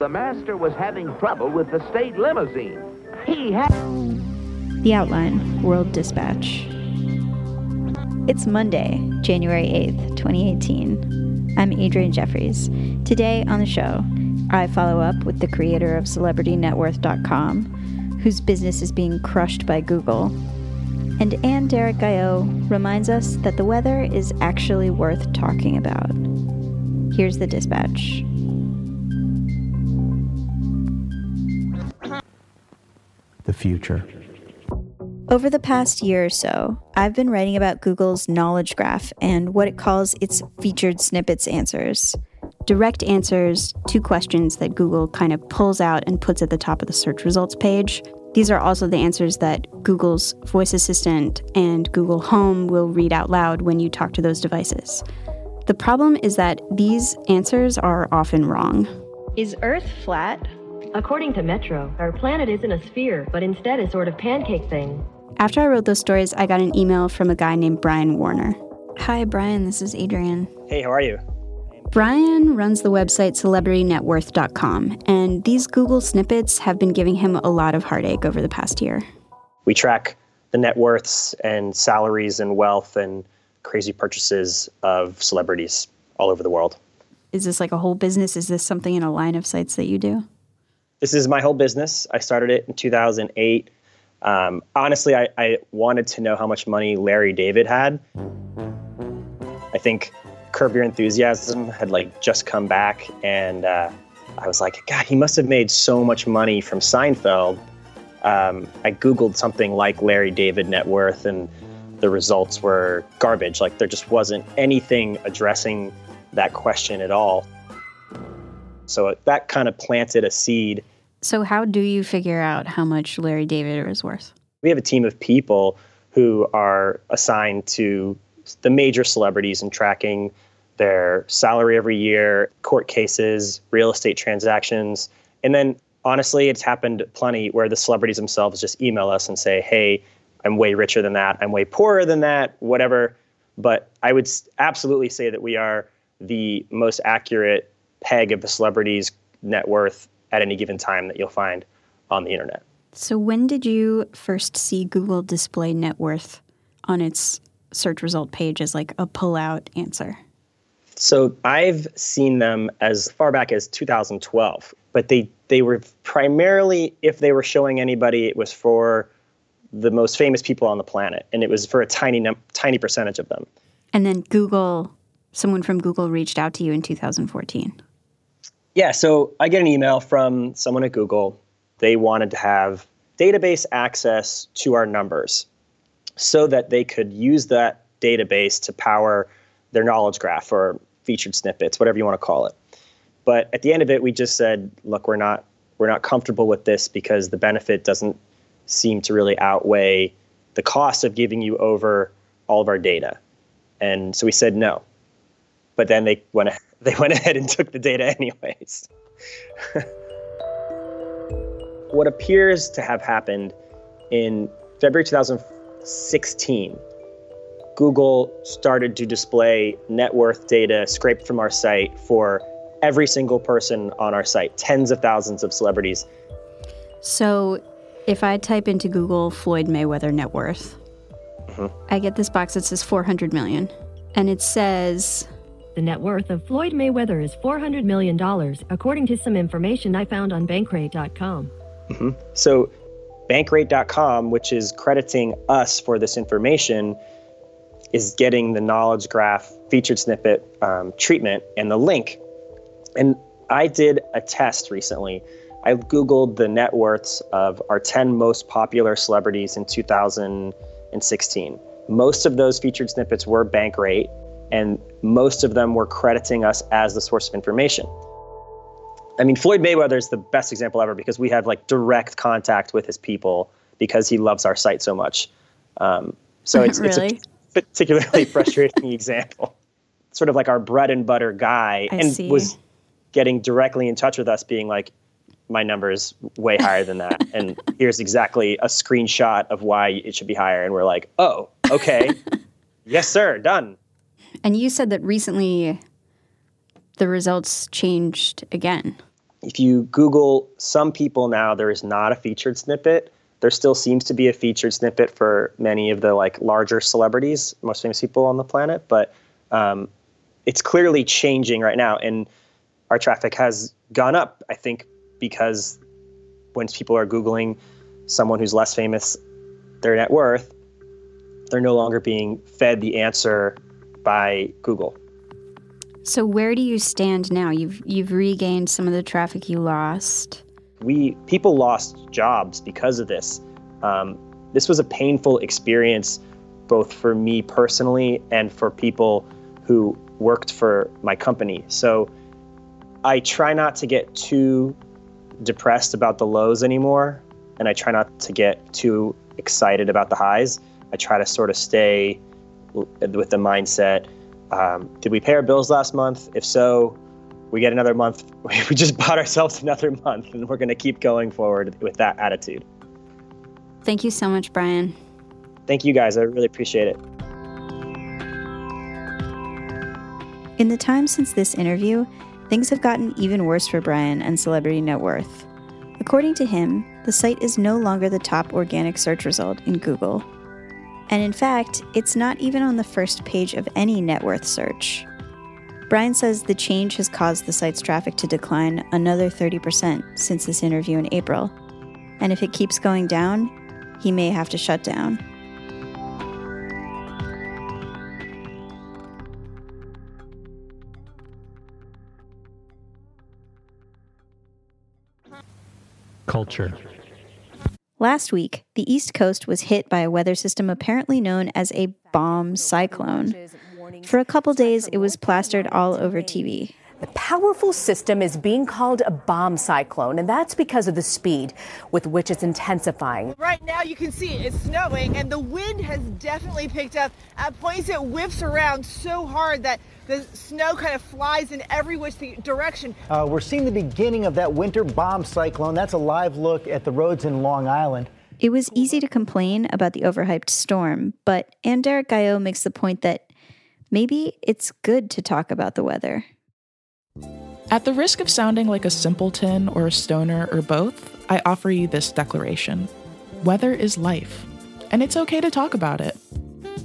The master was having trouble with the state limousine. He had. The Outline World Dispatch. It's Monday, January 8th, 2018. I'm Adrianne Jeffries. Today on the show, I follow up with the creator of CelebrityNetWorth.com, whose business is being crushed by Google. And Ann-Derrick Gaillot reminds us that the weather is actually worth talking about. Here's the dispatch. The future. Over the past year or so, I've been writing about Google's knowledge graph and what it calls its featured snippets answers. Direct answers to questions that Google kind of pulls out and puts at the top of the search results page. These are also the answers that Google's voice assistant and Google Home will read out loud when you talk to those devices. The problem is that these answers are often wrong. Is Earth flat? According to Metro, our planet isn't a sphere, but instead a sort of pancake thing. After I wrote those stories, I got an email from a guy named Brian Warner. Hi, Brian, this is Adrianne. Hey, how are you? Brian runs the website celebritynetworth.com, and these Google snippets have been giving him a lot of heartache over the past year. We track the net worths and salaries and wealth and crazy purchases of celebrities all over the world. Is this like a whole business? Is this something in a line of sites that you do? This is my whole business. I started it in 2008. Um, honestly, I, I wanted to know how much money Larry David had. I think Curb Your Enthusiasm had like just come back, and uh, I was like, God, he must have made so much money from Seinfeld. Um, I googled something like Larry David net worth, and the results were garbage. Like there just wasn't anything addressing that question at all. So that kind of planted a seed. So, how do you figure out how much Larry David is worth? We have a team of people who are assigned to the major celebrities and tracking their salary every year, court cases, real estate transactions. And then, honestly, it's happened plenty where the celebrities themselves just email us and say, hey, I'm way richer than that. I'm way poorer than that, whatever. But I would absolutely say that we are the most accurate peg of the celebrity's net worth at any given time that you'll find on the internet. So, when did you first see Google display net worth on its search result page as like a pull out answer? So, I've seen them as far back as 2012, but they, they were primarily, if they were showing anybody, it was for the most famous people on the planet, and it was for a tiny, num- tiny percentage of them. And then Google, someone from Google reached out to you in 2014. Yeah, so I get an email from someone at Google. They wanted to have database access to our numbers so that they could use that database to power their knowledge graph or featured snippets, whatever you want to call it. But at the end of it, we just said, look, we're not we're not comfortable with this because the benefit doesn't seem to really outweigh the cost of giving you over all of our data. And so we said no. But then they went they went ahead and took the data anyways. what appears to have happened in February 2016, Google started to display net worth data scraped from our site for every single person on our site, tens of thousands of celebrities. So, if I type into Google Floyd Mayweather net worth, mm-hmm. I get this box that says 400 million. And it says the net worth of Floyd Mayweather is $400 million, according to some information I found on Bankrate.com. Mm-hmm. So, Bankrate.com, which is crediting us for this information, is getting the knowledge graph featured snippet um, treatment and the link. And I did a test recently. I Googled the net worths of our 10 most popular celebrities in 2016. Most of those featured snippets were Bankrate, and most of them were crediting us as the source of information. I mean, Floyd Mayweather is the best example ever because we have like direct contact with his people because he loves our site so much. Um, so it's, really? it's a particularly frustrating example. Sort of like our bread and butter guy, I and see. was getting directly in touch with us, being like, "My number is way higher than that," and here's exactly a screenshot of why it should be higher. And we're like, "Oh, okay, yes, sir, done." And you said that recently the results changed again. if you Google some people now, there is not a featured snippet. There still seems to be a featured snippet for many of the like larger celebrities, most famous people on the planet, but um, it's clearly changing right now, and our traffic has gone up. I think because when people are googling someone who's less famous, their net worth, they're no longer being fed the answer by Google. So where do you stand now? You've you've regained some of the traffic you lost. We people lost jobs because of this. Um, this was a painful experience, both for me personally and for people who worked for my company. So I try not to get too depressed about the lows anymore, and I try not to get too excited about the highs. I try to sort of stay with the mindset um, did we pay our bills last month? If so, we get another month. We just bought ourselves another month, and we're going to keep going forward with that attitude. Thank you so much, Brian. Thank you guys. I really appreciate it. In the time since this interview, things have gotten even worse for Brian and Celebrity Net Worth. According to him, the site is no longer the top organic search result in Google. And in fact, it's not even on the first page of any net worth search. Brian says the change has caused the site's traffic to decline another 30% since this interview in April. And if it keeps going down, he may have to shut down. Culture. Last week, the East Coast was hit by a weather system apparently known as a bomb cyclone. For a couple days, it was plastered all over TV. The powerful system is being called a bomb cyclone, and that's because of the speed with which it's intensifying. Right now, you can see it's snowing, and the wind has definitely picked up. At points, it whips around so hard that the snow kind of flies in every which direction. Uh, we're seeing the beginning of that winter bomb cyclone. That's a live look at the roads in Long Island. It was easy to complain about the overhyped storm, but Ann-Derrick Gaillot makes the point that maybe it's good to talk about the weather. At the risk of sounding like a simpleton or a stoner or both, I offer you this declaration Weather is life, and it's okay to talk about it.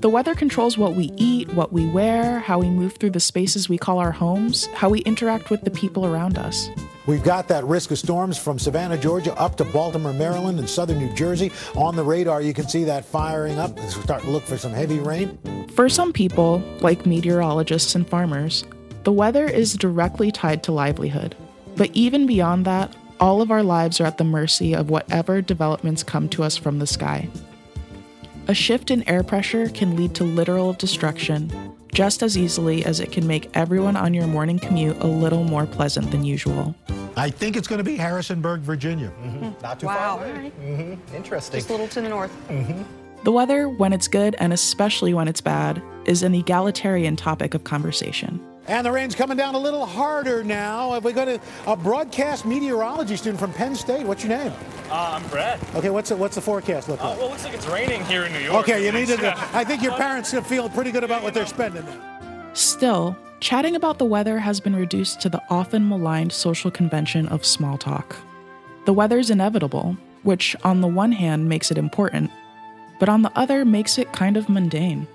The weather controls what we eat, what we wear, how we move through the spaces we call our homes, how we interact with the people around us. We've got that risk of storms from Savannah, Georgia, up to Baltimore, Maryland, and southern New Jersey. On the radar, you can see that firing up. We're starting to look for some heavy rain. For some people, like meteorologists and farmers, the weather is directly tied to livelihood. But even beyond that, all of our lives are at the mercy of whatever developments come to us from the sky. A shift in air pressure can lead to literal destruction, just as easily as it can make everyone on your morning commute a little more pleasant than usual. I think it's going to be Harrisonburg, Virginia. Mm-hmm. Not too wow. far away. Mm-hmm. Interesting. Just a little to the north. Mm-hmm. The weather, when it's good and especially when it's bad, is an egalitarian topic of conversation. And the rain's coming down a little harder now. If we go to a broadcast meteorology student from Penn State, what's your name? Uh, I'm Brett. Okay, what's the, what's the forecast look Uh, like? well, it looks like it's raining here in New York. Okay, you need least. to. I think your parents are feeling pretty good about what they're spending. Still, chatting about the weather has been reduced to the often maligned social convention of small talk. The weather's inevitable, which on the one hand makes it important, but on the other makes it kind of mundane.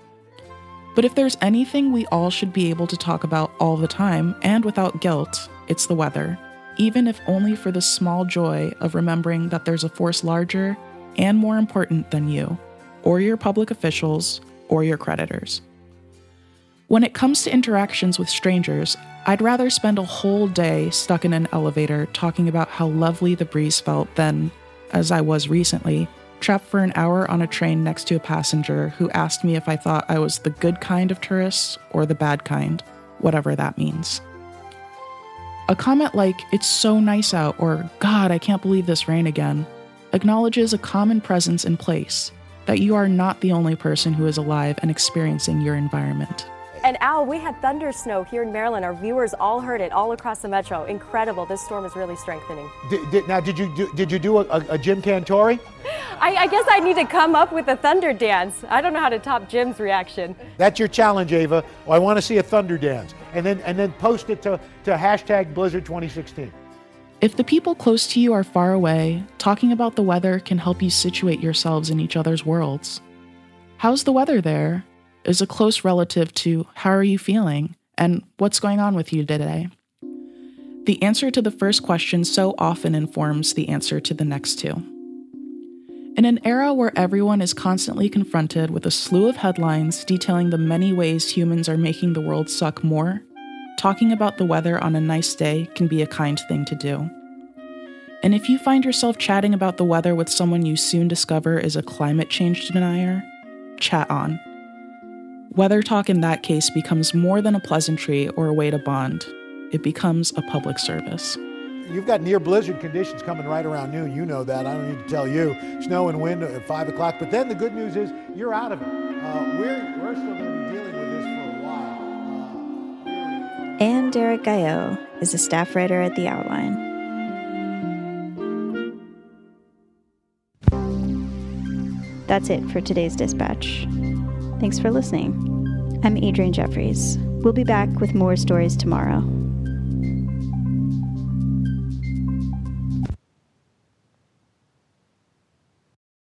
But if there's anything we all should be able to talk about all the time and without guilt, it's the weather, even if only for the small joy of remembering that there's a force larger and more important than you, or your public officials, or your creditors. When it comes to interactions with strangers, I'd rather spend a whole day stuck in an elevator talking about how lovely the breeze felt than, as I was recently, trapped for an hour on a train next to a passenger who asked me if I thought I was the good kind of tourist or the bad kind, whatever that means. A comment like, it's so nice out, or God, I can't believe this rain again, acknowledges a common presence in place, that you are not the only person who is alive and experiencing your environment. And Al, we had thunder snow here in Maryland. Our viewers all heard it all across the metro. Incredible. This storm is really strengthening. Did, did, now, did you do, did you do a, a, a Jim Cantore? I, I guess I need to come up with a thunder dance. I don't know how to top Jim's reaction. That's your challenge, Ava. Well, I want to see a thunder dance, and then and then post it to, to hashtag Blizzard 2016. If the people close to you are far away, talking about the weather can help you situate yourselves in each other's worlds. How's the weather there? is a close relative to how are you feeling and what's going on with you today. The answer to the first question so often informs the answer to the next two. In an era where everyone is constantly confronted with a slew of headlines detailing the many ways humans are making the world suck more, talking about the weather on a nice day can be a kind thing to do. And if you find yourself chatting about the weather with someone you soon discover is a climate change denier, chat on. Weather talk in that case becomes more than a pleasantry or a way to bond, it becomes a public service. You've got near blizzard conditions coming right around noon. You know that. I don't need to tell you. Snow and wind at 5 o'clock. But then the good news is you're out of it. Uh, we're, we're still going to be dealing with this for a while. Uh, Ann-Derrick Gaillot is a staff writer at The Outline. That's it for today's dispatch. Thanks for listening. I'm Adrianne Jeffries. We'll be back with more stories tomorrow.